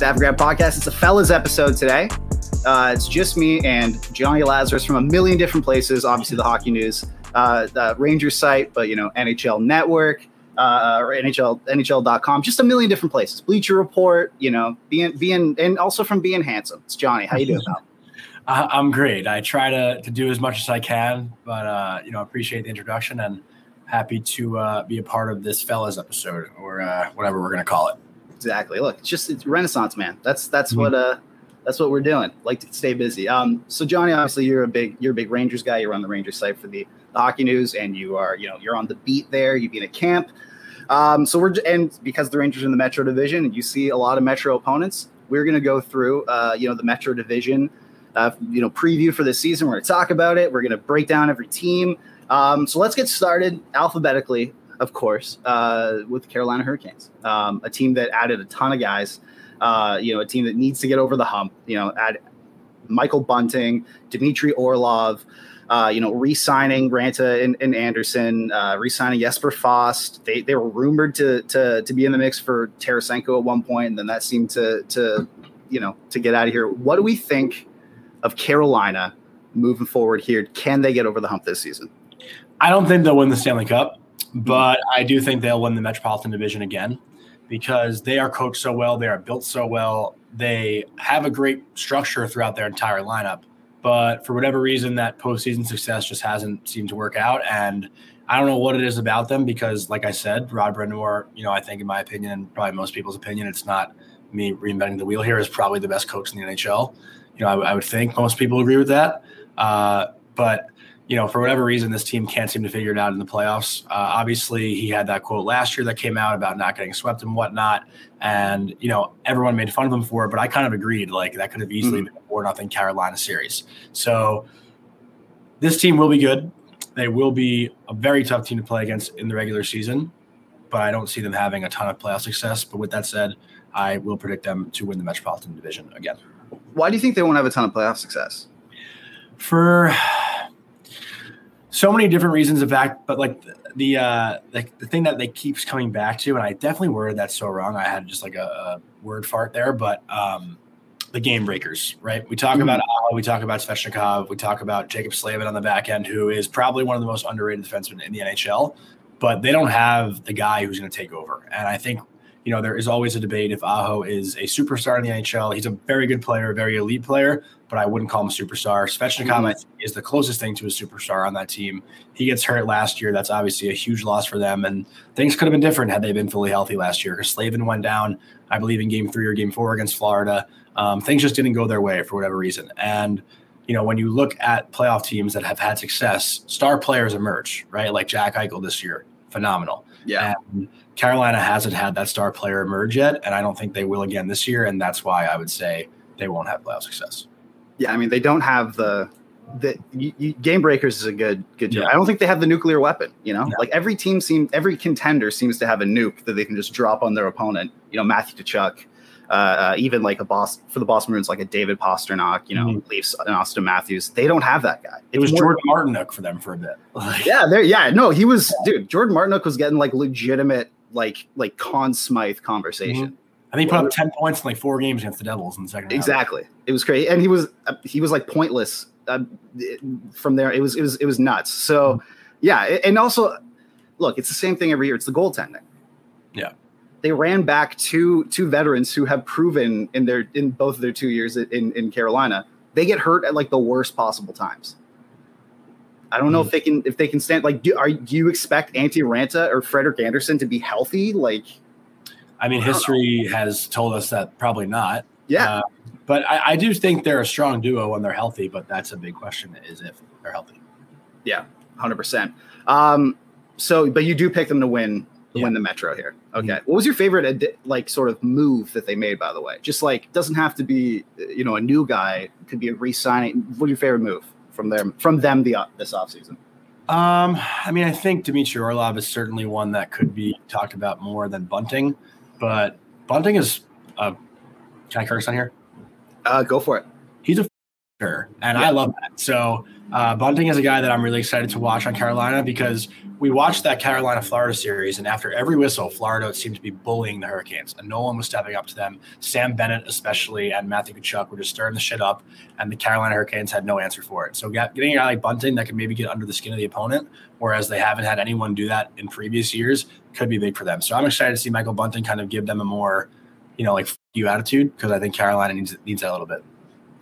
Staff Graph Podcast. It's a fellas episode today. Uh, it's just me and Jonny Lazarus from a million different places. Obviously, the hockey news, uh, the Rangers site, but you know, NHL Network, uh, or NHL, NHL.com, just a million different places. Bleacher Report, you know, being, being, and also from being handsome. It's Jonny. How you doing, pal? I'm great. I try to, to do as much as I can, but uh, you know, I appreciate the introduction and happy to uh, be a part of this fellas episode or uh, whatever we're gonna call it. Exactly. Look, it's just it's Renaissance man. That's that's mm-hmm. what uh that's what we're doing. Like to stay busy. Um, so Jonny, obviously you're a big you're a big Rangers guy. You're on the Rangers site for the, the hockey news, and you are you know you're on the beat there. You've been at camp. Um, so we're and because the Rangers are in the Metro Division, you see a lot of Metro opponents. We're going to go through uh, you know the Metro Division, uh, you know preview for this season. We're going to talk about it. We're going to break down every team. Um, so let's get started alphabetically of course, uh, with the Carolina Hurricanes, um, a team that added a ton of guys. Uh, you know, a team that needs to get over the hump. You know, add Michael Bunting, Dmitry Orlov. Uh, you know, re-signing Raanta and, and Andersen, uh, re-signing Jesper Fast. They, they were rumored to, to to be in the mix for Tarasenko at one point, and then that seemed to to you know to get out of here. What do we think of Carolina moving forward here? Can they get over the hump this season? I don't think they'll win the Stanley Cup but I do think they'll win the Metropolitan Division again because they are coached so well, they are built so well, they have a great structure throughout their entire lineup. But for whatever reason, that postseason success just hasn't seemed to work out. And I don't know what it is about them because, like I said, Rod Brind'Amour, you know, I think in my opinion, and probably most people's opinion, it's not me reinventing the wheel here, is probably the best coach in the NHL. You know, I, I would think most people agree with that. Uh, but you know, for whatever reason, this team can't seem to figure it out in the playoffs. Uh, obviously, he had that quote last year that came out about not getting swept and whatnot, and you know, everyone made fun of him for it. But I kind of agreed, like that could have easily mm-hmm. been a four nothing Carolina series. So this team will be good. They will be a very tough team to play against in the regular season, but I don't see them having a ton of playoff success. But with that said, I will predict them to win the Metropolitan Division again. Why do you think they won't have a ton of playoff success? For so many different reasons of that, but like the uh like the thing that they keeps coming back to, and I definitely worded that so wrong. I had just like a, a word fart there, but um the game breakers, right? We talk mm-hmm. about Aho, we talk about Svechnikov, we talk about Jaccob Slavin on the back end, who is probably one of the most underrated defensemen in the NHL, but they don't have the guy who's going to take over. And I think you know, there is always a debate if Aho is a superstar in the NHL. He's a very good player, a very elite player, but I wouldn't call him a superstar. Svechnikov mm-hmm. is the closest thing to a superstar on that team. He gets hurt last year. That's obviously a huge loss for them. And things could have been different had they been fully healthy last year because Slavin went down, I believe, in game three or game four against Florida. Um, things just didn't go their way for whatever reason. And you know, when you look at playoff teams that have had success, star players emerge, right? Like Jack Eichel this year, phenomenal. Yeah. And Carolina hasn't had that star player emerge yet, and I don't think they will again this year. And that's why I would say they won't have playoff success. Yeah, I mean they don't have the the you, you, game breakers is a good good job. Yeah. I don't think they have the nuclear weapon. You know, no. like every team seems every contender seems to have a nuke that they can just drop on their opponent. You know, Matthew Tkachuk, uh, uh, even like a boss for the Boston Bruins, like a David Pastrnak. You know, mm-hmm. Leafs and Auston Matthews. They don't have that guy. It was Jordan Martinook for them for a bit. yeah, there. Yeah, no, he was dude. Jordan Martinook was getting like legitimate like like Conn Smythe conversation. Mm-hmm. I think he put up ten points in like four games against the Devils in the second. Exactly, it was crazy, and he was uh, he was like pointless uh, from there. It was it was it was nuts. So, mm-hmm. yeah, and also, look, it's the same thing every year. It's the goaltending. Yeah, they ran back two two veterans who have proven in their in both of their two years in in Carolina they get hurt at like the worst possible times. I don't know mm. if they can if they can stand. Like, do, are do you expect Antti Raanta or Frederik Andersen to be healthy? Like, I mean, history has told us that probably not. Yeah, uh, but I, I, do think they're a strong duo when they're healthy. But that's a big question: is if they're healthy. Yeah, hundred um, percent. So, but you do pick them to win Yeah. win the Metro here. Okay. What was your favorite like sort of move that they made? By the way, just like doesn't have to be you know a new guy. Could be a re-signing. What's your favorite move from them from them the this offseason? Um, I mean, I think Dmitry Orlov is certainly one that could be talked about more than Bunting, but Bunting is. Uh, can I curse on here? Uh, go for it. He's a f***er, and I love that. So uh, Bunting is a guy that I'm really excited to watch on Carolina because we watched that Carolina Florida series, and after every whistle, Florida seemed to be bullying the Hurricanes, and no one was stepping up to them. Sam Bennett, especially, and Matthew Tkachuk were just stirring the shit up, and the Carolina Hurricanes had no answer for it. So getting a guy like Bunting that can maybe get under the skin of the opponent, whereas they haven't had anyone do that in previous years, could be big for them. So I'm excited to see Michael Bunting kind of give them a more, you know, like you attitude because I think Carolina needs needs that a little bit.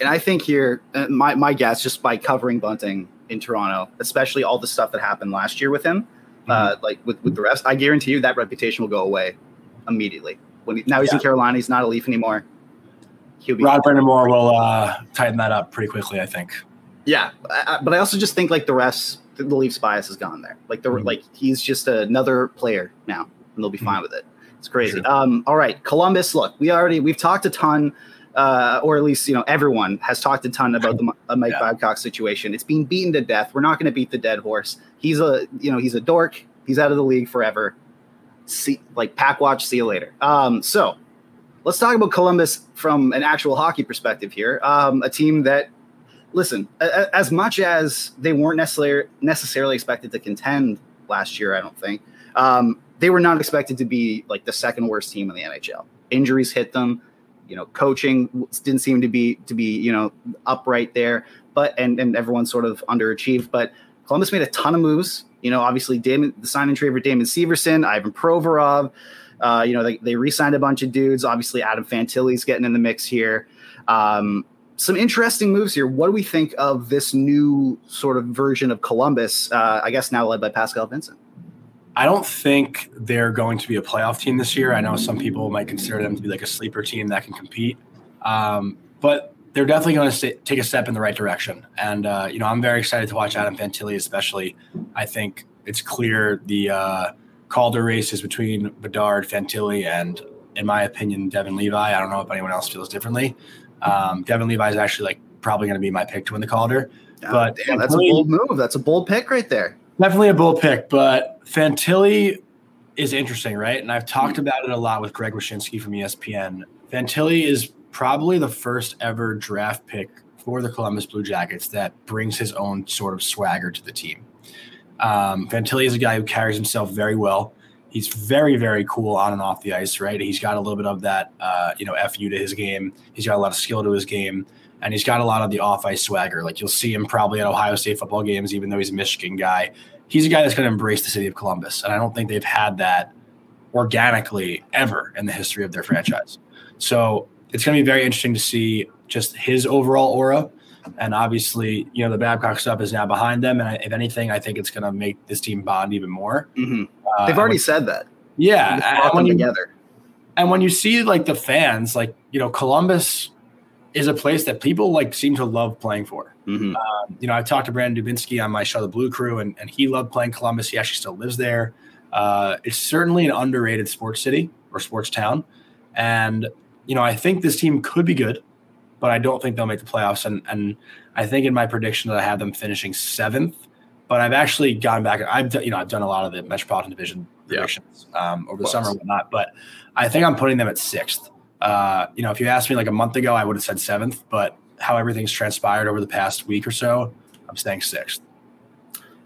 And I think here, uh, my my guess, just by covering Bunting in Toronto, especially all the stuff that happened last year with him, uh, like with, with the rest, I guarantee you that reputation will go away immediately. When he, now he's in Carolina, he's not a Leaf anymore. He'll be Rod Brind'Amour will uh, tighten that up pretty quickly, I think. Yeah, I, I- but I also just think like the rest, the, Leafs bias is gone there. Like the Mhm. like he's just another player now, and they'll be fine with it. It's crazy. Sure. Um, all right, Columbus. Look, we already we've talked a ton, uh, or at least you know everyone has talked a ton about the uh, Mike Yeah. Babcock situation. It's being beaten to death. We're not going to beat the dead horse. He's a you know he's a dork. He's out of the league forever. See, like pack watch. See you later. Um, so let's talk about Columbus from an actual hockey perspective here. Um, a team that listen, as much as they weren't necessarily necessarily expected to contend last year, I don't think um, they were not expected to be like the second worst team in the NHL. Injuries hit them, you know, coaching didn't seem to be to be you know upright there, but and and everyone sort of underachieved. But Columbus made a ton of moves. You know, obviously Damon, the sign and trade for Damon Severson, Ivan Provorov. Uh, you know, they, they re-signed a bunch of dudes. Obviously, Adam Fantilli's getting in the mix here. Um, some interesting moves here. What do we think of this new sort of version of Columbus? Uh, I guess now led by Pascal Vincent. I don't think they're going to be a playoff team this year. I know some people might consider them to be like a sleeper team that can compete, um, but they're definitely going to take a step in the right direction. And uh, you know, I'm very excited to watch Adam Fantilli, especially. I think it's clear the uh, Calder race is between Bedard, Fantilli, and in my opinion, Devon Levi. I don't know if anyone else feels differently. Um, Devon Levi is actually like probably going to be my pick to win the Calder. But damn, that's a bold move. That's a bold pick right there. Definitely a bold pick, but Fantilli is interesting, right? And I've talked about it a lot with Greg Wyshynski from ESPN. Fantilli is probably the first ever draft pick for the Columbus Blue Jackets that brings his own sort of swagger to the team. Um, Fantilli is a guy who carries himself very well. He's very, very cool on and off the ice, right? He's got a little bit of that, uh, you know, fu to his game. He's got a lot of skill to his game, and he's got a lot of the off ice swagger. Like you'll see him probably at Ohio State football games, even though he's a Michigan guy. He's a guy that's going to embrace the city of Columbus, and I don't think they've had that organically ever in the history of their franchise. So it's going to be very interesting to see just his overall aura. And obviously, you know, the Babcock stuff is now behind them. And I, if anything, I think it's going to make this team bond even more. hmm Uh, They've already when- said that. yeah. And when you- together. and when you see like the fans, like, you know, Columbus is a place that people like seem to love playing for. Mhm. You know, I talked to Brandon Dubinsky on my show, The Blue Crew, and, and he loved playing Columbus. He actually still lives there. Uh, it's certainly an underrated sports city or sports town. And, you know, I think this team could be good, but I don't think they'll make the playoffs. And, and I think in my prediction that I have them finishing seventh, but I've actually gone back. I've done, you know, I've done a lot of the Metropolitan Division Yeah. predictions um, over the summer and whatnot, but I think I'm putting them at sixth. Uh, you know, if you asked me like a month ago, I would have said seventh, but how everything's transpired over the past week or so, I'm staying sixth.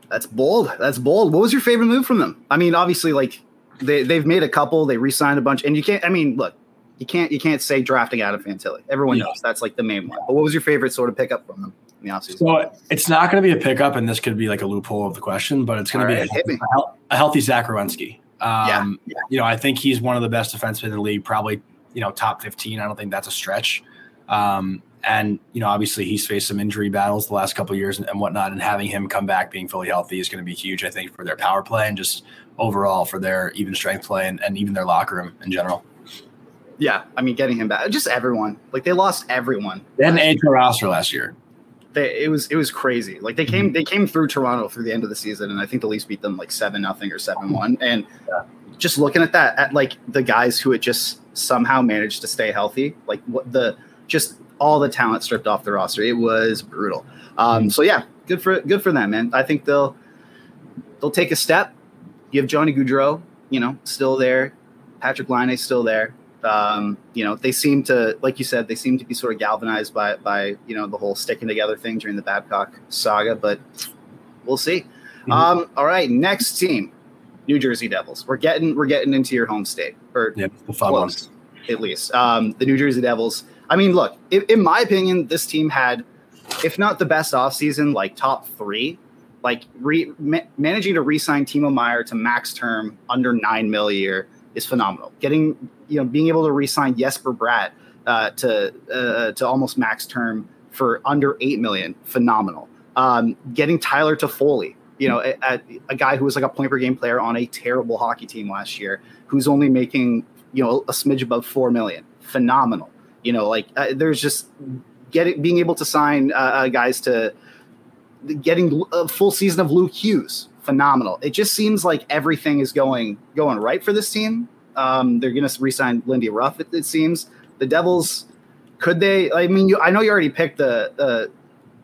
That's bold. That's bold. What was your favorite move from them? I mean, obviously, like they they've made a couple. They re-signed a bunch, and you can't. I mean, look, you can't you can't say drafting out of Fantilli. Everyone Yeah. knows that's like the main one. But what was your favorite sort of pickup from them in the offseason? So it's not going to be a pickup, and this could be like a loophole of the question, but it's going All to be a, a a healthy Zach Werenski. Um, Yeah, You know, I think he's one of the best defensemen in the league, probably, you know, top 15. I don't think that's a stretch. Um, and, you know, obviously he's faced some injury battles the last couple of years and, and whatnot, and having him come back being fully healthy is going to be huge, I think, for their power play and just overall for their even strength play and, and even their locker room in general. Yeah, I mean, getting him back, just everyone. Like they lost everyone. They had an roster last year. They, it was it was crazy. Like they Mm-hmm. came they came through Toronto through the end of the season, and I think the Leafs beat them like seven nothing or seven one. And just looking at that, at like the guys who had just somehow managed to stay healthy, like what the just all the talent stripped off the roster. It was brutal. Um, so yeah, good for good for them, man. I think they'll they'll take a step. You have Johnny Gaudreau, you know, still there. Patrik Laine still there. Um, you know, they seem to, like you said, they seem to be sort of galvanized by by you know the whole sticking together thing during the Babcock saga. But we'll see. Mm-hmm. Um, all right, next team, New Jersey Devils. We're getting we're getting into your home state, or Yeah, close, at least. Um, the New Jersey Devils. I mean, look, in, in my opinion, this team had, if not the best offseason, like top three. Like re, ma- managing to re-sign Timo Meier to max term under nine mil a year is phenomenal. Getting you know being able to re-sign Jesper Bratt uh, to uh, to almost max term for under eight million, phenomenal. Um, getting Tyler Toffoli, you know, a, a, guy who was like a point per game player on a terrible hockey team last year, who's only making you know a smidge above four million, phenomenal. You know, like uh, there's just getting being able to sign uh, uh, guys to getting a full season of Luke Hughes, phenomenal. It just seems like everything is going going right for this team. Um, they're going to re-sign Lindy Ruff. It, it seems the Devils could they? I mean, you, I know you already picked the the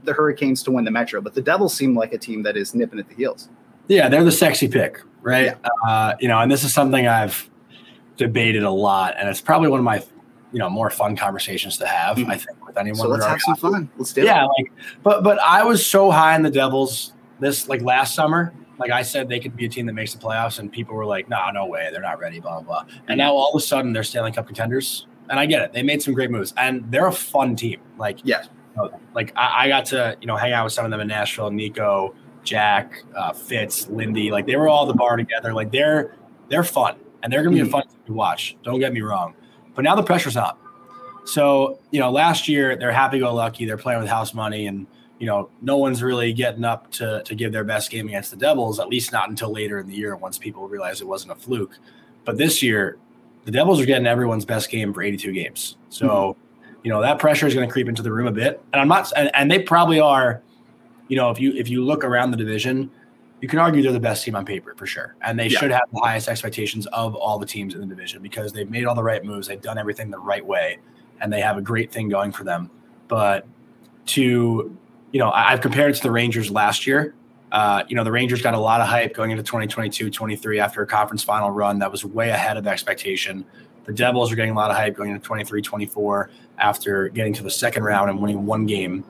the Hurricanes to win the Metro, but the Devils seem like a team that is nipping at the heels. Yeah, they're the sexy pick, right? Uh, you know, and this is something I've debated a lot, and it's probably one of my, you know, more fun conversations to have. Mhm. I think with anyone. So let's have some fun. Let's do yeah, it. Yeah, like, but but I was so high on the Devils this like last summer. Like I said, they could be a team that makes the playoffs, and people were like, "Nah, no way, they're not ready." Blah blah. blah. And now all of a sudden, they're Stanley Cup contenders, and I get it. They made some great moves, and they're a fun team. Like Yeah. like I, I got to you know hang out with some of them in Nashville. Nico, Jack, uh, Fitz, Lindy, like they were all at the bar together. Like they're they're fun, and they're gonna be Mhm. a fun team to watch. Don't get me wrong, but now the pressure's up. So you know, last year they're happy-go-lucky. They're playing with house money, and you know, no one's really getting up to to give their best game against the Devils. At least not until later in the year, once people realize it wasn't a fluke. But this year, the Devils are getting everyone's best game for 82 games. So, mm-hmm. you know, that pressure is going to creep into the room a bit. And I'm not, and, and they probably are. You know, if you if you look around the division, you can argue they're the best team on paper for sure, and they Yeah. should have the highest expectations of all the teams in the division because they've made all the right moves, they've done everything the right way, and they have a great thing going for them. But to, you know, I- I've compared it to the Rangers last year. Uh, you know, the Rangers got a lot of hype going into 2022 23 after a conference final run that was way ahead of expectation. The Devils are getting a lot of hype going into 23 24 after getting to the second round and winning one game.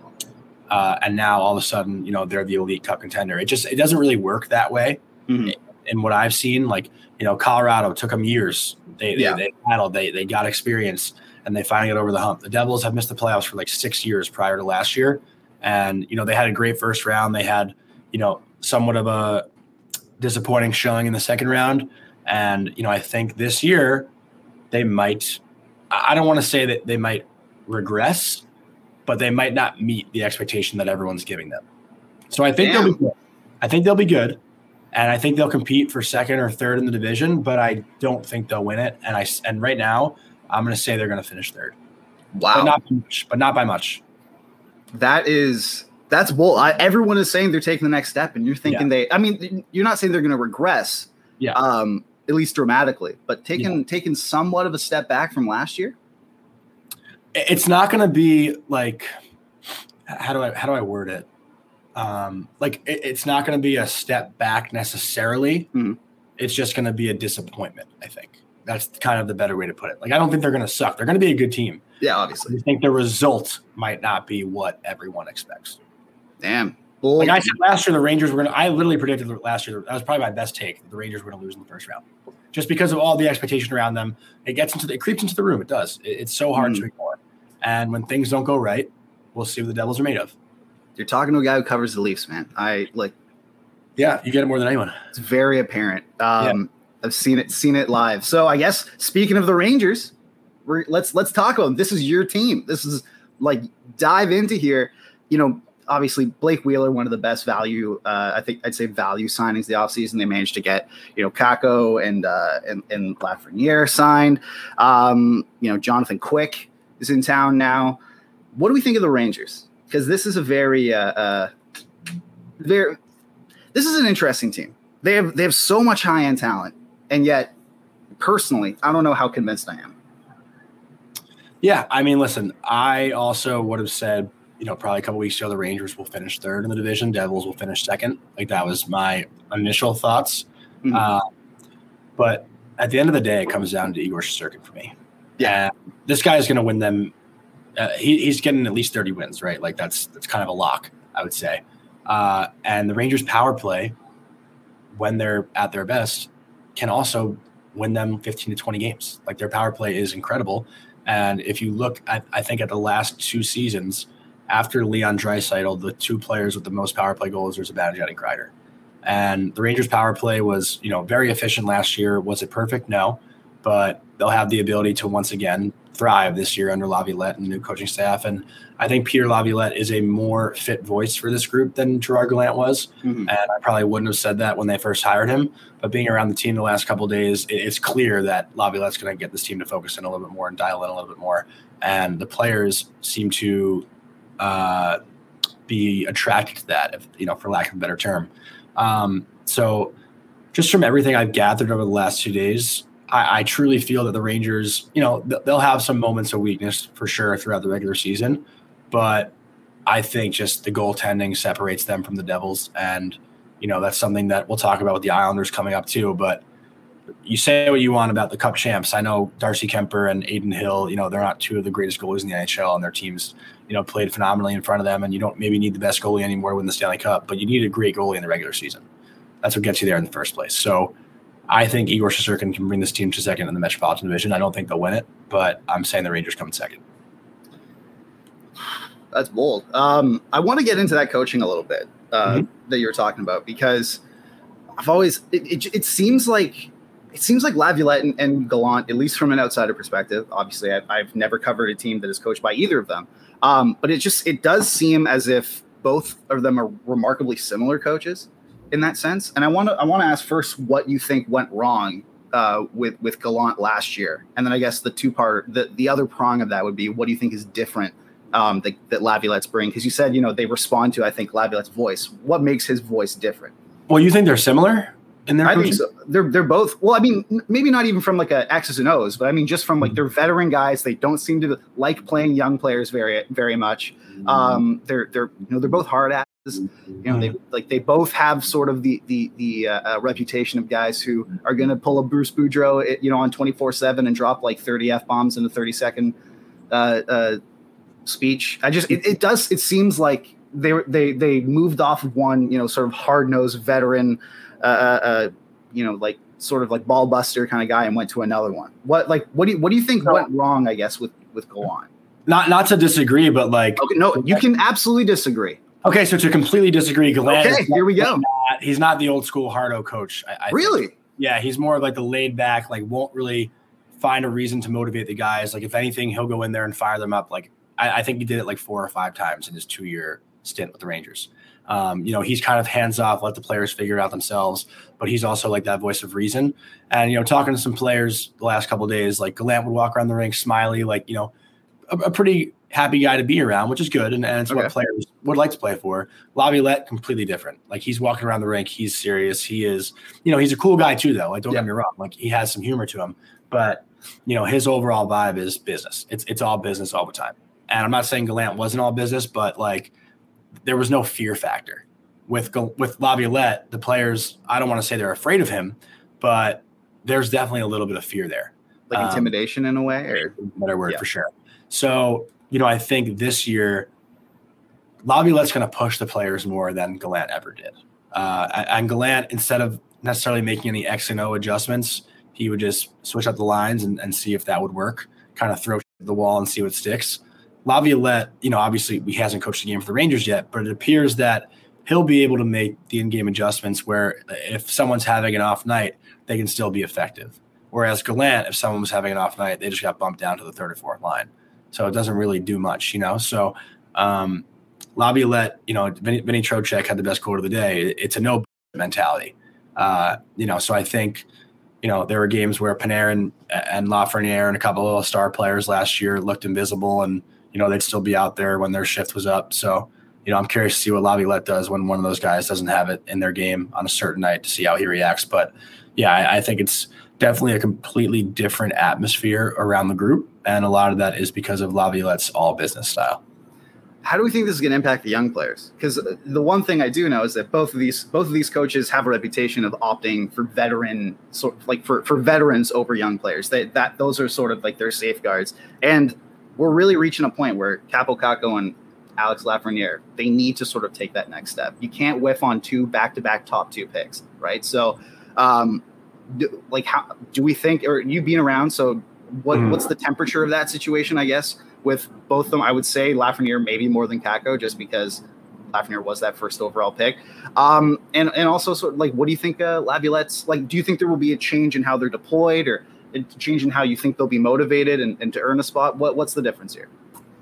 Uh, and now all of a sudden, you know, they're the elite cup contender. It just it doesn't really work that way. Mhm. In what I've seen, like you know, Colorado took them years. They they, they battled, they they got experience, and they finally got over the hump. The Devils have missed the playoffs for like six years prior to last year, and you know they had a great first round. They had you know somewhat of a disappointing showing in the second round, and you know I think this year they might. I don't want to say that they might regress, but they might not meet the expectation that everyone's giving them. So I think they'll be good. I think they'll be good. And I think they'll compete for second or third in the division, but I don't think they'll win it. And I and right now, I'm going to say they're going to finish third, Wow. but not by much. But not by much. That is that's bull. I, everyone is saying they're taking the next step, and you're thinking they. I mean, you're not saying they're going to regress, Yeah. um, at least dramatically, but taking taking somewhat of a step back from last year. It's not going to be like how do I how do I word it? Um, like it, it's not going to be a step back necessarily. Mhm. It's just going to be a disappointment. I think that's kind of the better way to put it. Like I don't think they're going to suck. They're going to be a good team. Yeah, obviously. just think the result might not be what everyone expects. Damn. Like I said last year, the Rangers were going to. I literally predicted last year. That was probably my best take. that The Rangers were going to lose in the first round, just because of all the expectation around them. It gets into the, it creeps into the room. It does. It- it's so hard Mhm. to ignore. And when things don't go right, we'll see what the Devils are made of. you're talking to a guy who covers the Leafs, man. I like. Yeah, you get it more than anyone. It's very apparent. Um, I've seen it, seen it live. So I guess speaking of the Rangers, we're let's let's talk about them. This is your team. This is like dive into here. You know, obviously Blake Wheeler, one of the best value, uh, I think I'd say value signings the offseason. They managed to get, you know, Kakko and uh and, and Lafreniere signed. Um, you know, Jonathan Quick is in town now. What do we think of the Rangers? Because this is a very uh, uh very this is an interesting team. They have they have so much high end talent, and yet personally, I don't know how convinced I am. Yeah, I mean, listen, I also would have said, you know, probably a couple weeks ago, the Rangers will finish third in the division, Devils will finish second. Like that was my initial thoughts. Mhm. Uh, but at the end of the day, it comes down to Igor Shesterkin for me. Yeah. And this guy is going to win them. Uh, he, he's getting at least 30 wins, right? Like that's that's kind of a lock, I would say. Uh, and the Rangers' power play, when they're at their best, can also win them 15 to 20 games. Like their power play is incredible. And if you look, at, I think at the last two seasons, after Leon Draisaitl, the two players with the most power play goals were Zibanejad and Kreider. And the Rangers' power play was, you know, very efficient last year. Was it perfect? No, but they'll have the ability to once again thrive this year under Laviolette and the new coaching staff. And I think Peter Laviolette is a more fit voice for this group than Gerard Gallant was. Mhm. And I probably wouldn't have said that when they first hired him. But being around the team the last couple of days, it's clear that Laviolette's going to get this team to focus in a little bit more and dial in a little bit more. And the players seem to uh, be attracted to that, if, you know, for lack of a better term. Um, so, just from everything I've gathered over the last two days, I, I truly feel that the Rangers, you know, th- they'll have some moments of weakness for sure throughout the regular season, but I think just the goaltending separates them from the Devils, and you know that's something that we'll talk about with the Islanders coming up too. But you say what you want about the Cup champs. I know Darcy Kuemper and Adin Hill. You know they're not two of the greatest goalies in the NHL, and their teams, you know, played phenomenally in front of them. And you don't maybe need the best goalie anymore to win the Stanley Cup, but you need a great goalie in the regular season. That's what gets you there in the first place. So I think Igor Shesterkin can bring this team to second in the Metropolitan Division. I don't think they'll win it, but I'm saying the Rangers come in second. That's bold. Um, I want to get into that coaching a little bit uh, Mhm. that you were talking about because I've always it, it, it seems like it seems like Laviolette and, and Gallant, at least from an outsider perspective. Obviously, I've, I've never covered a team that is coached by either of them, um, but it just it does seem as if both of them are remarkably similar coaches in that sense. And I want to I want to ask first what you think went wrong uh, with with Gallant last year, and then I guess the two part the the other prong of that would be what do you think is different um, that, that Laviolette's bring? Because you said, you know, they respond to, I think, Laviolette's voice. What makes his voice different? Well, you think they're similar in their I think so. They're they're both. Well, I mean, maybe not even from like a X's and O's, but I mean, just from like they're veteran guys. They don't seem to like playing young players very very much. Um, they're they're you know they're both hard asses. You know, they like they both have sort of the the the uh, uh, reputation of guys who are going to pull a Bruce Boudreau, eh, you know, on twenty four seven and drop like thirty f bombs in a thirty second uh, uh, speech. I just it, it does it seems like they they they moved off of one you know sort of hard nosed veteran, uh, uh, you know like sort of like ball buster kind of guy and went to another one. What like what do you what do you think went wrong? I guess with with Gallant. Not not to disagree, but like Okay, no, you can absolutely disagree. Okay, so to completely disagree, Gallant Okay, here we go. not- he's not the old school Hardo coach. I, I think. Really? Yeah, he's more of like the laid back, like won't really find a reason to motivate the guys. Like if anything, he'll go in there and fire them up. Like I, I think he did it like four or five times in his two year stint with the Rangers. Um, you know, he's kind of hands off, let the players figure it out themselves. But he's also like that voice of reason. And you know, talking to some players the last couple of days, like Gallant would walk around the rink smiley, like you know, a, a pretty happy guy to be around, which is good, and, and it's Okay. what players would like to play for. Laviolette, completely different. Like he's walking around the rink, he's serious. He is, you know, he's a cool guy too, though. Like don't Yeah. get me wrong, like he has some humor to him, but you know, his overall vibe is business. It's it's all business all the time. And I'm not saying Gallant wasn't all business, but like there was no fear factor with with Laviolette. The players, I don't want to say they're afraid of him, but there's definitely a little bit of fear there Like Um, intimidation in a way, or better word Yeah. for sure. So, you know, I think this year, Laviolette's going to push the players more than Gallant ever did. Uh, and- Gallant, instead of necessarily making any X and O adjustments, he would just switch up the lines and, and see if that would work, kind of throw the wall and see what sticks. Laviolette, you know, obviously he hasn't coached the game for the Rangers yet, but it appears that he'll be able to make the in-game adjustments where if someone's having an off night, they can still be effective. Whereas Gallant, if someone was having an off night, they just got bumped down to the third or fourth line. So it doesn't really do much, you know. So um, Laviolette, you know, Vinny, Vinny Trocheck had the best quote of the day. It's a no mentality, uh, you know. So I think, you know, there were games where Panarin and Lafreniere and a couple of little star players last year looked invisible, and you know they'd still be out there when their shift was up. So you know, I'm curious to see what Laviolette does when one of those guys doesn't have it in their game on a certain night to see how he reacts. But yeah, I, I think it's definitely a completely different atmosphere around the group, and a lot of that is because of Laviolette's all business style. How do we think this is going to impact the young players? Because the one thing I do know is that both of these both of these coaches have a reputation of opting for veteran sort of like for, for veterans over young players. They, that those are sort of like their safeguards. And we're really reaching a point where Kaapo Kakko and Alex Lafreniere, they need to sort of take that next step. You can't whiff on two back-to-back top two picks, right? So, um, do, like, how do we think, or you being around? So, what mm. what's the temperature of that situation? I guess with both of them, I would say Lafreniere maybe more than Kakko, just because Lafreniere was that first overall pick. Um, and and also, sort of like, what do you think, uh, Laviolette's like? Do you think there will be a change in how they're deployed, or a change in how you think they'll be motivated and, and to earn a spot? What what's the difference here?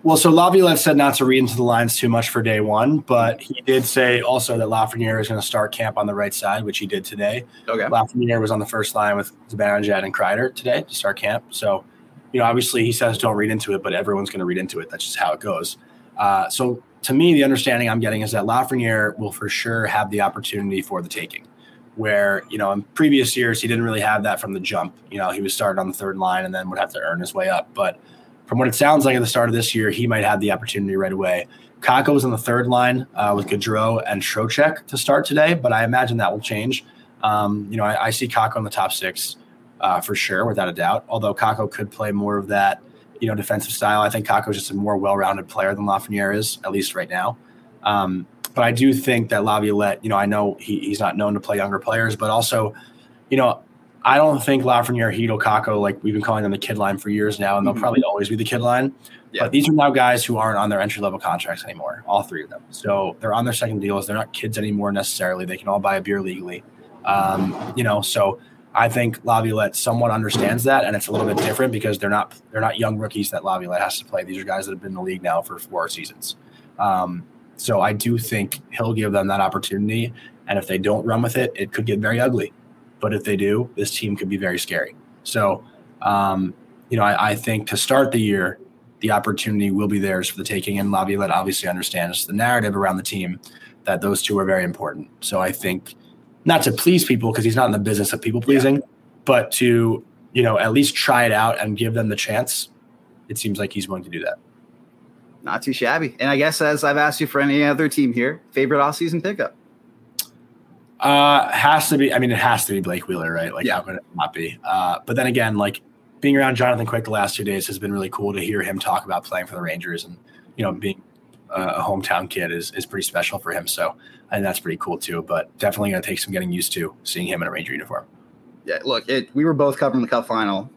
Well, so Laviolette said not to read into the lines too much for day one, but he did say also that Lafreniere is going to start camp on the right side, which he did today. Okay. Lafreniere was on the first line with Zibanejad and Kreider today to start camp. So, you know, obviously he says don't read into it, but everyone's going to read into it. That's just how it goes. Uh, so, to me, the understanding I'm getting is that Lafreniere will for sure have the opportunity for the taking. Where you know in previous years he didn't really have that from the jump. You know, he was started on the third line and then would have to earn his way up, but from what it sounds like at the start of this year, he might have the opportunity right away. Kakko was on the third line uh, with Gaudreau and Trocheck to start today, but I imagine that will change. Um, you know, I, I, see Kakko in the top six uh, for sure, without a doubt. Although Kakko could play more of that, you know, defensive style. I think Kakko is just a more well-rounded player than Lafreniere is, at least right now. Um, but I do think that Laviolette, you know, I know he, he's not known to play younger players, but also, you know, I don't think Lafreniere, Chytil, Kakko, like we've been calling them the kid line for years now, and they'll mm-hmm. probably always be the kid line. Yeah. But these are now guys who aren't on their entry level contracts anymore, all three of them. So they're on their second deals. They're not kids anymore necessarily. They can all buy a beer legally. Um, you know, so I think Laviolette somewhat understands that, and it's a little bit different because they're not they're not young rookies that Laviolette has to play. These are guys that have been in the league now for four seasons. Um, so I do think he'll give them that opportunity, and if they don't run with it, it could get very ugly. But if they do, this team could be very scary. So, um, you know, I, I, think to start the year, the opportunity will be theirs for the taking. And Laviolette obviously understands the narrative around the team that those two are very important. So I think not to please people because he's not in the business of people pleasing, yeah. but to, you know, at least try it out and give them the chance. It seems like he's willing to do that. Not too shabby. And I guess as I've asked you for any other team here, favorite off-season pickup. Uh, has to be. I mean, it has to be Blake Wheeler, right? Like, yeah. how could it not be? Uh, but then again, like being around Jonathan Quick the last two days has been really cool to hear him talk about playing for the Rangers and you know being a hometown kid is is pretty special for him. So think that's pretty cool too. But definitely going to take some getting used to seeing him in a Ranger uniform. Yeah, look, it, we were both covering the Cup final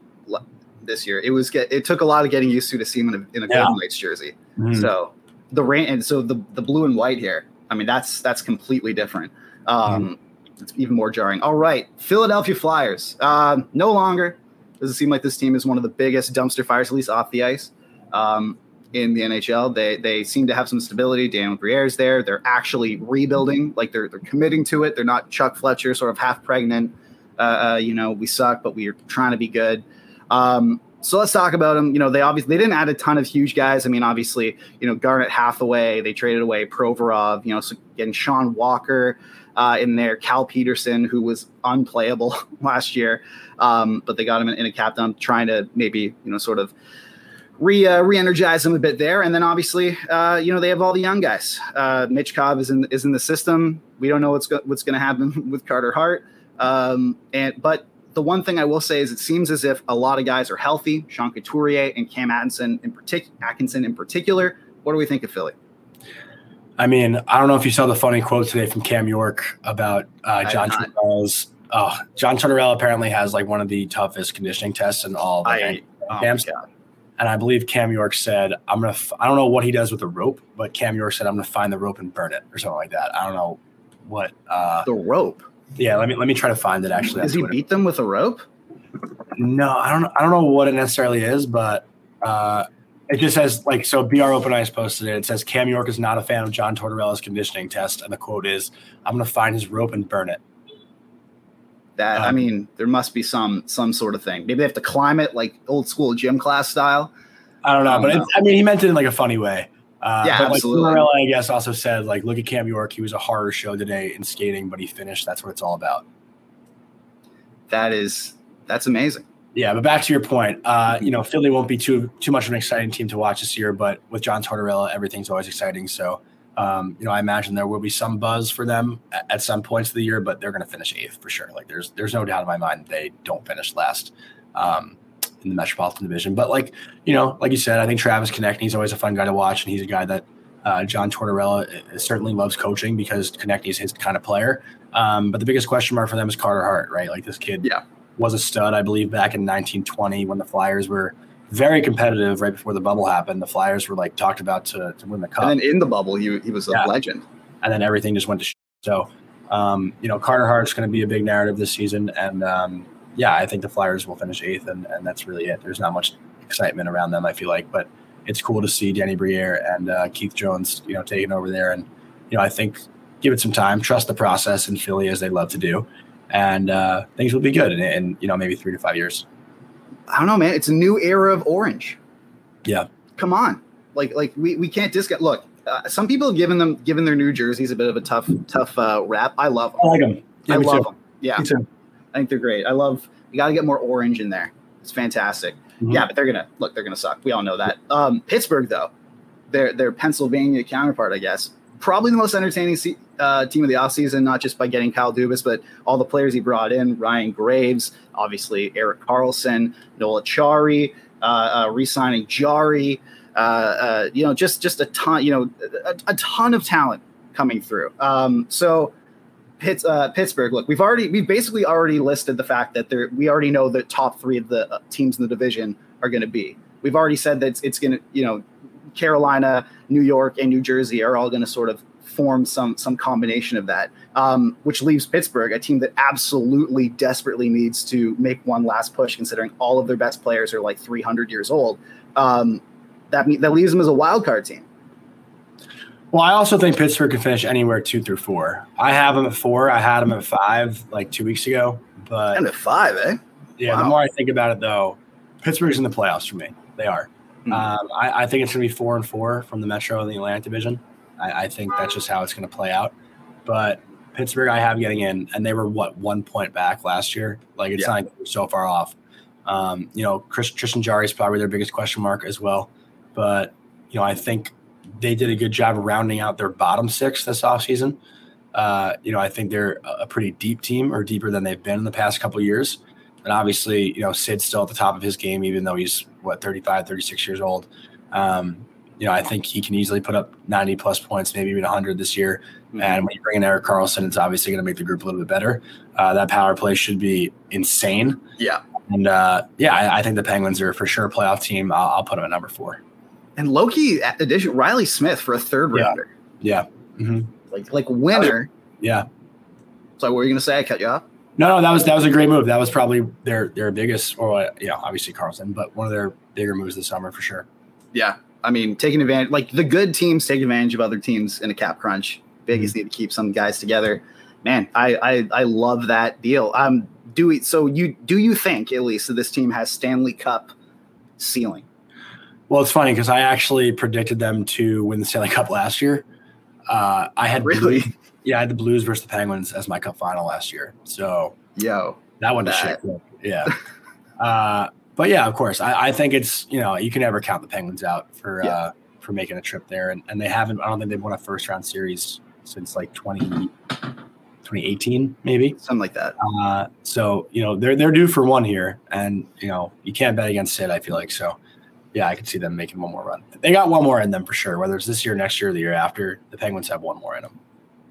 this year. It was get, it took a lot of getting used to to see him in a, in a yeah. Golden Knights jersey. Mm-hmm. So the rain and so the the blue and white here. I mean, that's that's completely different. Um, mm. It's even more jarring. All right, Philadelphia Flyers. Uh, no longer does it seem like this team is one of the biggest dumpster fires, at least off the ice, um, in the NHL. They they seem to have some stability. Dan Briere's there. They're actually rebuilding. Like they're they're committing to it. They're not Chuck Fletcher, sort of half pregnant. Uh, uh, you know, we suck, but we're trying to be good. Um, so let's talk about them. You know, they obviously they didn't add a ton of huge guys. I mean, obviously, you know, Garnet Hathaway, they traded away Provorov, you know, so getting Sean Walker uh, in there, Cal Petersen, who was unplayable last year, um, but they got him in, in, a cap dump, trying to maybe, you know, sort of re uh, re-energize them a bit there. And then obviously, uh, you know, they have all the young guys. Uh, Michkov is in is in the system. We don't know what's go- what's going to happen with Carter Hart. Um, and but the one thing I will say is it seems as if a lot of guys are healthy. Sean Couturier and Cam Atkinson in particular. Atkinson in particular. What do we think of Philly? I mean, I don't know if you saw the funny quote today from Cam York about uh, John Tortorella's. Oh, John Tortorella apparently has like one of the toughest conditioning tests in all the I, oh camps. And I believe Cam York said, "I'm gonna." F- I don't know what he does with the rope, but Cam York said, "I'm gonna find the rope and burn it" or something like that. I don't know what. Uh, the rope. Yeah, let me let me try to find it. Actually, does he beat them with a rope? No, I don't. I don't know what it necessarily is, but uh, it just says like so. Br Open Ice posted it. It says Cam York is not a fan of John Tortorella's conditioning test, and the quote is, "I'm going to find his rope and burn it." That um, I mean, there must be some some sort of thing. Maybe they have to climb it like old school gym class style. I don't know, I don't but know. I mean, he meant it in like a funny way. Uh, yeah, but absolutely. Like, I guess, also said like, look at Cam York. He was a horror show today in skating, but he finished. That's what it's all about. That is That's amazing. Yeah, but back to your point, uh, you know, Philly won't be too too much of an exciting team to watch this year, but with John Tortorella, everything's always exciting. So, um, you know, I imagine there will be some buzz for them at, at some points of the year, but they're going to finish eighth for sure. Like, there's there's no doubt in my mind they don't finish last um, in the Metropolitan Division. But like, you know, like you said, I think Travis Konecny he's always a fun guy to watch, and he's a guy that uh, John Tortorella uh, certainly loves coaching because Konecny is his kind of player. Um, but the biggest question mark for them is Carter Hart, right? Like this kid Yeah. Was a stud, I believe, back in 1920 when the Flyers were very competitive right before the bubble happened. The Flyers were like talked about to, to win the cup, And then in the bubble, he, he was a Yeah. legend. and then everything just went to shit. So, um, you know, Carter Hart's going to be a big narrative this season. And um, yeah, I think the Flyers will finish eighth, and, and that's really it. There's not much excitement around them, I feel like, but it's cool to see Danny Briere and uh, Keith Jones, you know, taking over there. And, you know, I think give it some time, trust the process in Philly as they love to do. And uh, things will be good in, in, you know, maybe three to five years. I don't know, man. It's a new era of orange. Yeah. Come on. Like, like we, we can't discount. Look, uh, some people have given them, given their new jerseys a bit of a tough, tough uh, rap. I love them. I like them. I love them. Yeah. Me too. I think they're great. I love. You got to get more orange in there. It's fantastic. Mhm. Yeah, but they're gonna look. They're gonna suck. We all know that. Um, Pittsburgh, though, their their Pennsylvania counterpart, I guess, probably the most entertaining se- uh, team of the offseason, not just by getting Kyle Dubas, but all the players he brought in: Ryan Graves, obviously Erik Karlsson, Noel Acciari, uh, uh, re-signing Jarry. Uh, uh, you know, just just a ton. You know, a, a ton of talent coming through. Um, so. Uh, Pittsburgh. Look, we've already we've basically already listed the fact that there we already know the top three of the uh, teams in the division are going to be. We've already said that it's, it's going to you know Carolina, New York, and New Jersey are all going to sort of form some some combination of that, um, which leaves Pittsburgh a team that absolutely desperately needs to make one last push, considering all of their best players are like 300 years old. Um, that that leaves them as a wild card team. Well, I also think Pittsburgh can finish anywhere two through four. I have them at four. I had them at five like two weeks ago. But And at five, eh? yeah, the more I think about it, though, Pittsburgh's in the playoffs for me. They are. Hmm. Um, I, I think it's going to be four and four from the Metro and the Atlantic Division. I, I think that's just how it's going to play out. But Pittsburgh, I have getting in, and they were what one point back last year. Like it's Yeah. not so far off. Um, you know, Chris, Tristan Jarry is probably their biggest question mark as well. But you know, I think they did a good job of rounding out their bottom six this offseason. Uh, you know, I think they're a a pretty deep team, or deeper than they've been in the past couple of years. And obviously, you know, Sid's still at the top of his game, even though he's what 35, 36 years old. Um, you know, I think he can easily put up 90 plus points, maybe even 100 this year. And when you bring in Erik Karlsson, it's obviously going to make the group a little bit better. Uh, that power play should be insane. Yeah. And uh, yeah, I, I think the Penguins are for sure a playoff team. I'll, I'll put them at number four. And Loki addition Reilly Smith for a third Yeah. rounder. Yeah. hmm Like like winner. Yeah. So what were you gonna say? I cut you off. No, no, that was that was a great move. That was probably their their biggest, or uh, yeah, obviously Karlsson, but one of their bigger moves this summer for sure. Yeah. I mean, taking advantage like the good teams take advantage of other teams in a cap crunch. Biggies need to keep some guys together. Man, I I, I love that deal. Um do we so you do you think at least that this team has Stanley Cup ceiling? Well, it's funny because I actually predicted them to win the Stanley Cup last year. Uh, I had Really? Yeah, I had the Blues versus the Penguins as my Cup final last year, so Yo. that one to shit. Yeah, uh, but yeah, of course, I, I think it's you know you can never count the Penguins out for Yeah. uh, for making a trip there, and, and they haven't. I don't think they've won a first round series since like 20, 2018, maybe. Something like that. Uh, so you know they're they're due for one here, and you know you can't bet against it. I feel like so. Yeah, I could see them making one more run. They got one more in them for sure. Whether it's this year, next year, or the year after, the Penguins have one more in them.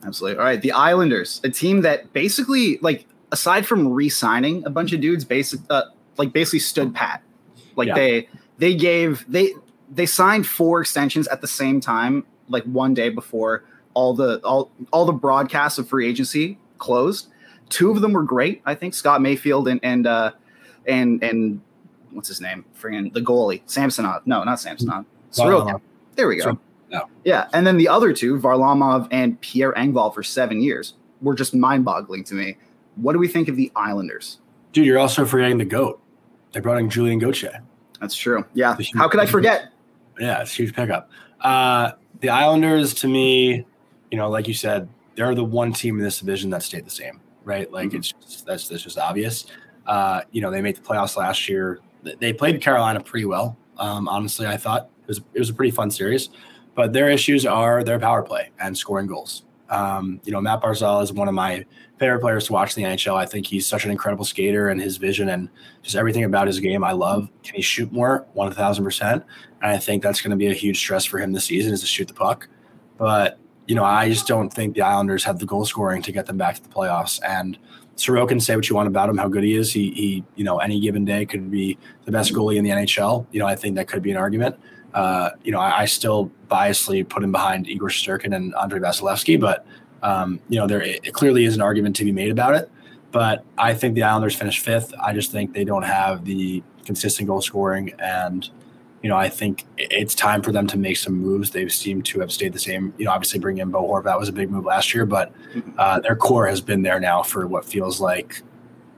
Absolutely. All right. The Islanders, a team that basically, like, aside from re-signing a bunch of dudes, basic, uh, like, basically stood pat. Like Yeah. they they gave they they signed four extensions at the same time, like one day before all the all all the broadcasts of free agency closed. Two of them were great. I think Scott Mayfield and and uh, and and what's his name? Friggin' the goalie, Samsonov. No, not Samsonov. There we go. No. Yeah, and then the other two, Varlamov and Pierre Engvall for seven years, were just mind-boggling to me. What do we think of the Islanders? Dude, you're also forgetting the goat. They brought in Julien Gauthier. That's true. Yeah. How could I forget? Yeah, it's a huge pickup. Uh, the Islanders, to me, you know, like you said, they're the one team in this division that stayed the same, right? Like Mhm. it's just, that's that's just obvious. Uh, you know, they made the playoffs last year. They played Carolina pretty well. Um, honestly, I thought it was it was a pretty fun series, but their issues are their power play and scoring goals. Um, you know, Matt Barzal is one of my favorite players to watch in the NHL. I think he's such an incredible skater, and his vision and just everything about his game I love. Can he shoot more? One thousand percent. And I think that's going to be a huge stress for him this season is to shoot the puck. But you know, I just don't think the Islanders have the goal scoring to get them back to the playoffs. And Sorokin, say what you want about him, how good he is. He, he, you know, any given day could be the best goalie in the NHL. You know, I think that could be an argument. Uh, you know, I, I, still biasly put him behind Igor Shesterkin and Andrei Vasilevskiy, but um, you know, there it clearly is an argument to be made about it. But I think the Islanders finished fifth. I just think they don't have the consistent goal scoring and you know, I think it's time for them to make some moves. They seem to have stayed the same. You know, obviously bringing in Bo Horvat was a big move last year, but mm-hmm. uh, their core has been there now for what feels like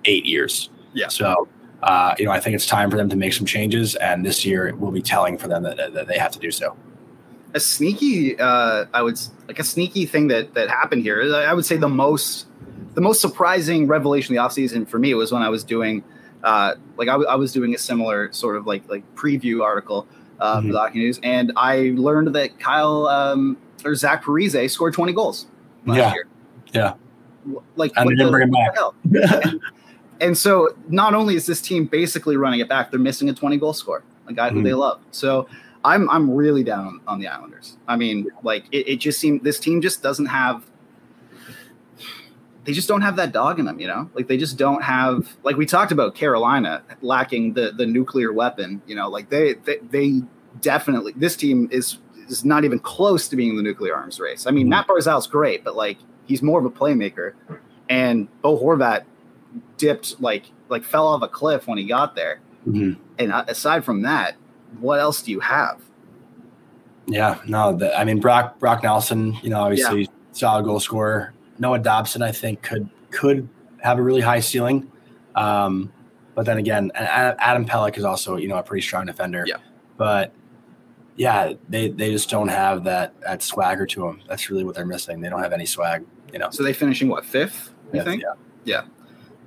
eight years. Yeah. So, uh, you know, I think it's time for them to make some changes, and this year it will be telling for them that, that they have to do so. A sneaky, uh, I would like a sneaky thing that that happened here. I would say the most, the most surprising revelation of the offseason for me was when I was doing uh, like I, w- I was doing a similar sort of like like preview article uh, mm-hmm. for Hockey News, and I learned that Kyle um, or Zach Parise scored 20 goals last yeah. year. Yeah, like and didn't bring him back. and, so not only is this team basically running it back, they're missing a 20 goal score, a guy mm-hmm. who they love. So I'm I'm really down on, the Islanders. I mean, like it, it just seemed this team just doesn't have they just don't have that dog in them, you know? Like they just don't have like we talked about Carolina lacking the the nuclear weapon, you know, like they they, they definitely this team is is not even close to being the nuclear arms race. I mean, mm-hmm. Matt Barzal's great, but like he's more of a playmaker. And Bo Horvat dipped like like fell off a cliff when he got there. Mm-hmm. And aside from that, what else do you have? Yeah, no, the, I mean Brock Brock Nelson, you know, obviously yeah. solid goal scorer. Noah Dobson, I think, could could have a really high ceiling. Um, but then again, Adam Pelech is also you know a pretty strong defender. Yeah. But yeah, they they just don't have that that swagger to them. That's really what they're missing. They don't have any swag. You know. So they finishing what fifth? You fifth, think? Yeah. Yeah.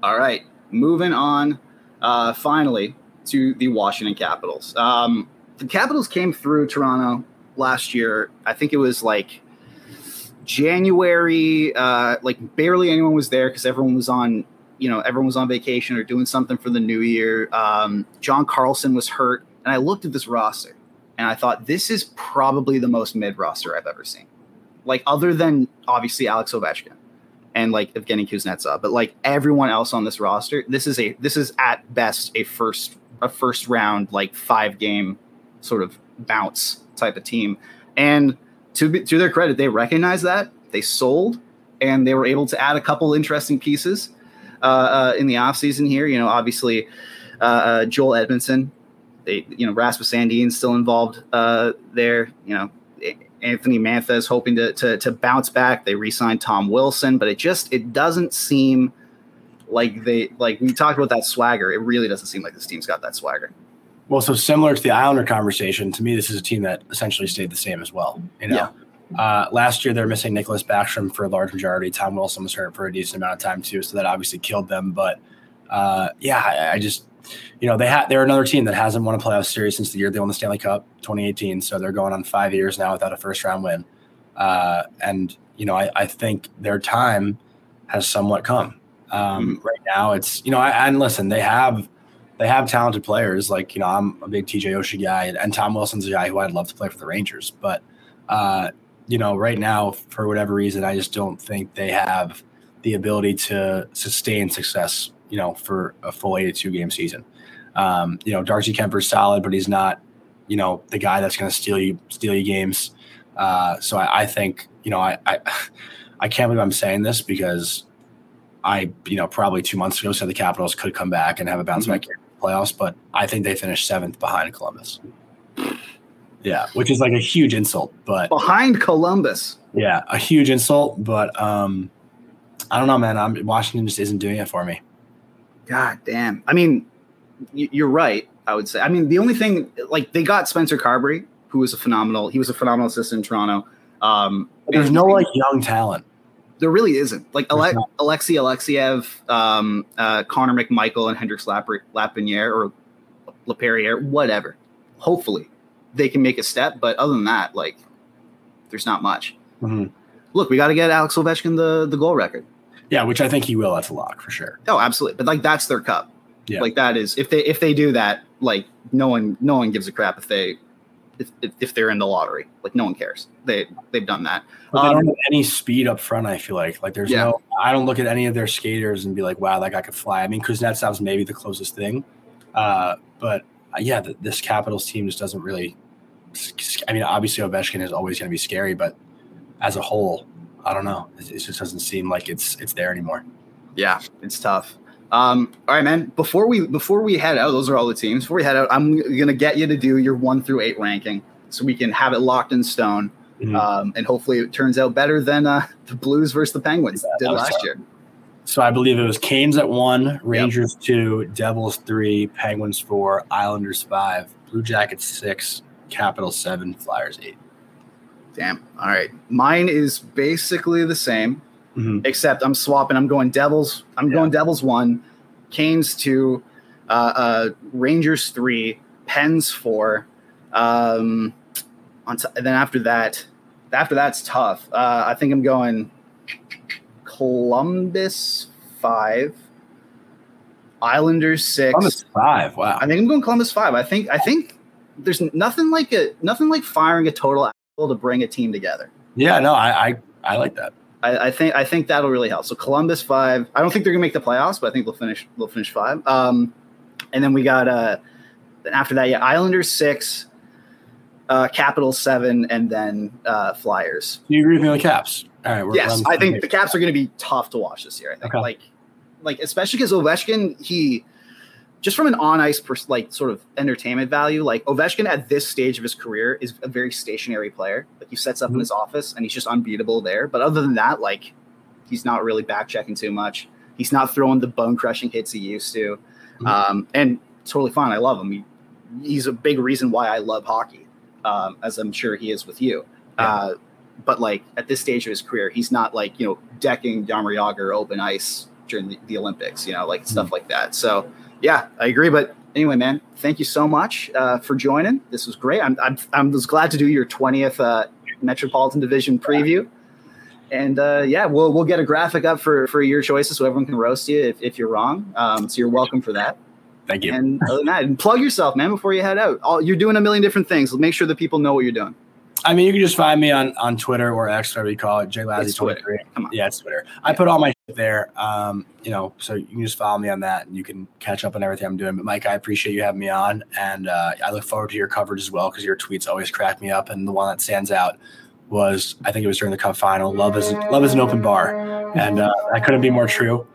All right. Moving on. Uh, finally to the Washington Capitals. Um, the Capitals came through Toronto last year. I think it was like January, uh, like barely anyone was there because everyone was on, you know, everyone was on vacation or doing something for the new year. Um, John Carlson was hurt, and I looked at this roster and I thought this is probably the most mid roster I've ever seen. Like other than obviously Alex Ovechkin and like Evgeny Kuznetsov, but like everyone else on this roster, this is a this is at best a first a first round like five game sort of bounce type of team, and to be, to their credit, they recognized that they sold and they were able to add a couple interesting pieces uh, uh, in the offseason here. You know, obviously uh, uh, Joel Edmundson, they you know Rasmus Sandin still involved uh, there. You know. Anthony Mantha is hoping to, to, to bounce back. They re-signed Tom Wilson, but it just it doesn't seem like they like we talked about that swagger. It really doesn't seem like this team's got that swagger. Well, so similar to the Islander conversation, to me, this is a team that essentially stayed the same as well. You know, yeah. uh, last year they're missing Nicklas Backstrom for a large majority. Tom Wilson was hurt for a decent amount of time too, so that obviously killed them. But uh, yeah, I, I, just, you know, they had they're another team that hasn't won a playoff series since the year they won the Stanley Cup, 2018. So they're going on five years now without a first round win. Uh, and you know, I, I, think their time has somewhat come. Um, mm-hmm. Right now, it's you know, I, and listen, they have they have talented players. Like you know, I'm a big TJ Oshie guy, and Tom Wilson's a guy who I'd love to play for the Rangers. But uh, you know, right now, for whatever reason, I just don't think they have the ability to sustain success. You know, for a full 82 game season. Um, you know, Darcy Kuemper's solid, but he's not, you know, the guy that's going to steal you steal you games. Uh, so I, I, think, you know, I, I I can't believe I'm saying this because I, you know, probably two months ago said the Capitals could come back and have a bounce mm-hmm. back playoffs, but I think they finished seventh behind Columbus. Yeah, which is like a huge insult, but behind Columbus. Yeah, a huge insult, but um, I don't know, man. I'm, Washington just isn't doing it for me. God damn. I mean, you're right. I would say. I mean, the only thing like they got Spencer Carbery, who was a phenomenal. He was a phenomenal assistant in Toronto. Um, there's no like young talent. There really isn't. Like Ale-. Alexei Alexeyev, um, uh, Connor McMichael, and Hendrix Lapr- Lapiniere or Laperriere, whatever. Hopefully, they can make a step. But other than that, like, there's not much. Mhm. Look, we got to get Alex Ovechkin the the goal record. Yeah, which I think he will. That's a lock for sure. Oh, absolutely. But like, that's their cup. Yeah. Like that is if they if they do that, like no one no one gives a crap if they if if, they're in the lottery. Like no one cares. They they've done that. But they Um, don't have any speed up front. I feel like like there's Yeah. no. I don't look at any of their skaters and be like, wow, that guy could fly. I mean, Kuznetsov's maybe the closest thing, uh, but uh, yeah, th- this Capitals team just doesn't really. I mean, obviously Ovechkin is always going to be scary, but as a whole, I don't know. It, it just doesn't seem like it's it's there anymore. Yeah, it's tough. Um, all right, man. Before we before we head out, those are all the teams. Before we head out, I'm gonna get you to do your one through eight ranking so we can have it locked in stone. Mhm. Um, and hopefully it turns out better than uh, the Blues versus the Penguins did last tough. year. So I believe it was Canes at one, Rangers two, Devils three, Penguins four, Islanders five, Blue Jackets six, Capitals seven, Flyers eight. Damn. All right. Mine is basically the same. Mhm. except I'm swapping. I'm going Devils. I'm Yeah. going Devils one, Canes two, uh, uh, Rangers three, Pens four. Um, on t- and then after that, after that's tough. Uh, I think I'm going Columbus five, Islanders six. Columbus five. Wow. I think I'm going Columbus five. I think I think there's nothing like a nothing like firing a total to bring a team together. Yeah, no, I, I I like that. I, I think I think that'll really help. So Columbus five. I don't think they're gonna make the playoffs, but I think they'll finish they'll finish five. Um, and then we got uh, then after that, yeah, Islanders six, uh, Capitals seven, and then uh, Flyers. Do you agree with me on the Caps? All right. We're, Yes, we're on the I think the Caps are gonna be tough to watch this year. I think Okay. like like especially because Ovechkin he. Just from an on ice, pers- like sort of entertainment value, like Ovechkin at this stage of his career is a very stationary player. Like he sets up in Mhm. his office and he's just unbeatable there. But other than that, like he's not really back checking too much. He's not throwing the bone crushing hits he used to. Mhm. Um, and totally fine. I love him. He, he's a big reason why I love hockey, um, as I'm sure he is with you. Yeah. Uh, but like at this stage of his career, he's not like, you know, decking Jagr open ice during the, the Olympics, you know, like stuff like that. So yeah, I agree. But anyway, man, thank you so much uh, for joining. This was great. I'm, I'm, I'm was glad to do your 20th uh, Metropolitan Division preview. And uh, yeah, we'll we'll get a graphic up for for your choices so everyone can roast you if, if you're wrong. Um, so you're welcome for that. Thank you. And other than that, and plug yourself, man, before you head out. All, you're doing a million different things. Make sure that people know what you're doing. I mean, you can just find me on on Twitter or X, whatever you call it, J It's Lassie Twitter. twenty three. Come on. Yeah, it's Twitter. I put all my there. Um, you know, so you can just follow me on that, and you can catch up on everything I'm doing. But Mike, I appreciate you having me on, and uh, I look forward to your coverage as well because your tweets always crack me up. And the one that stands out was I think it was during the Cup final. Love is love is an open bar, and uh, that couldn't be more true.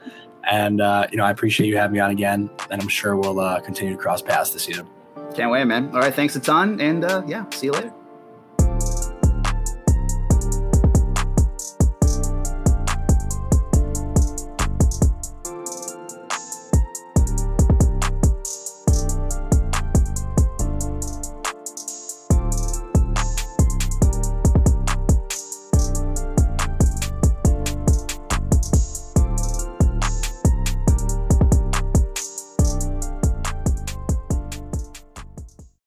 And uh, you know, I appreciate you having me on again, and I'm sure we'll uh, continue to cross paths this season. Can't wait, man. All right, thanks a ton, and uh, yeah, see you later.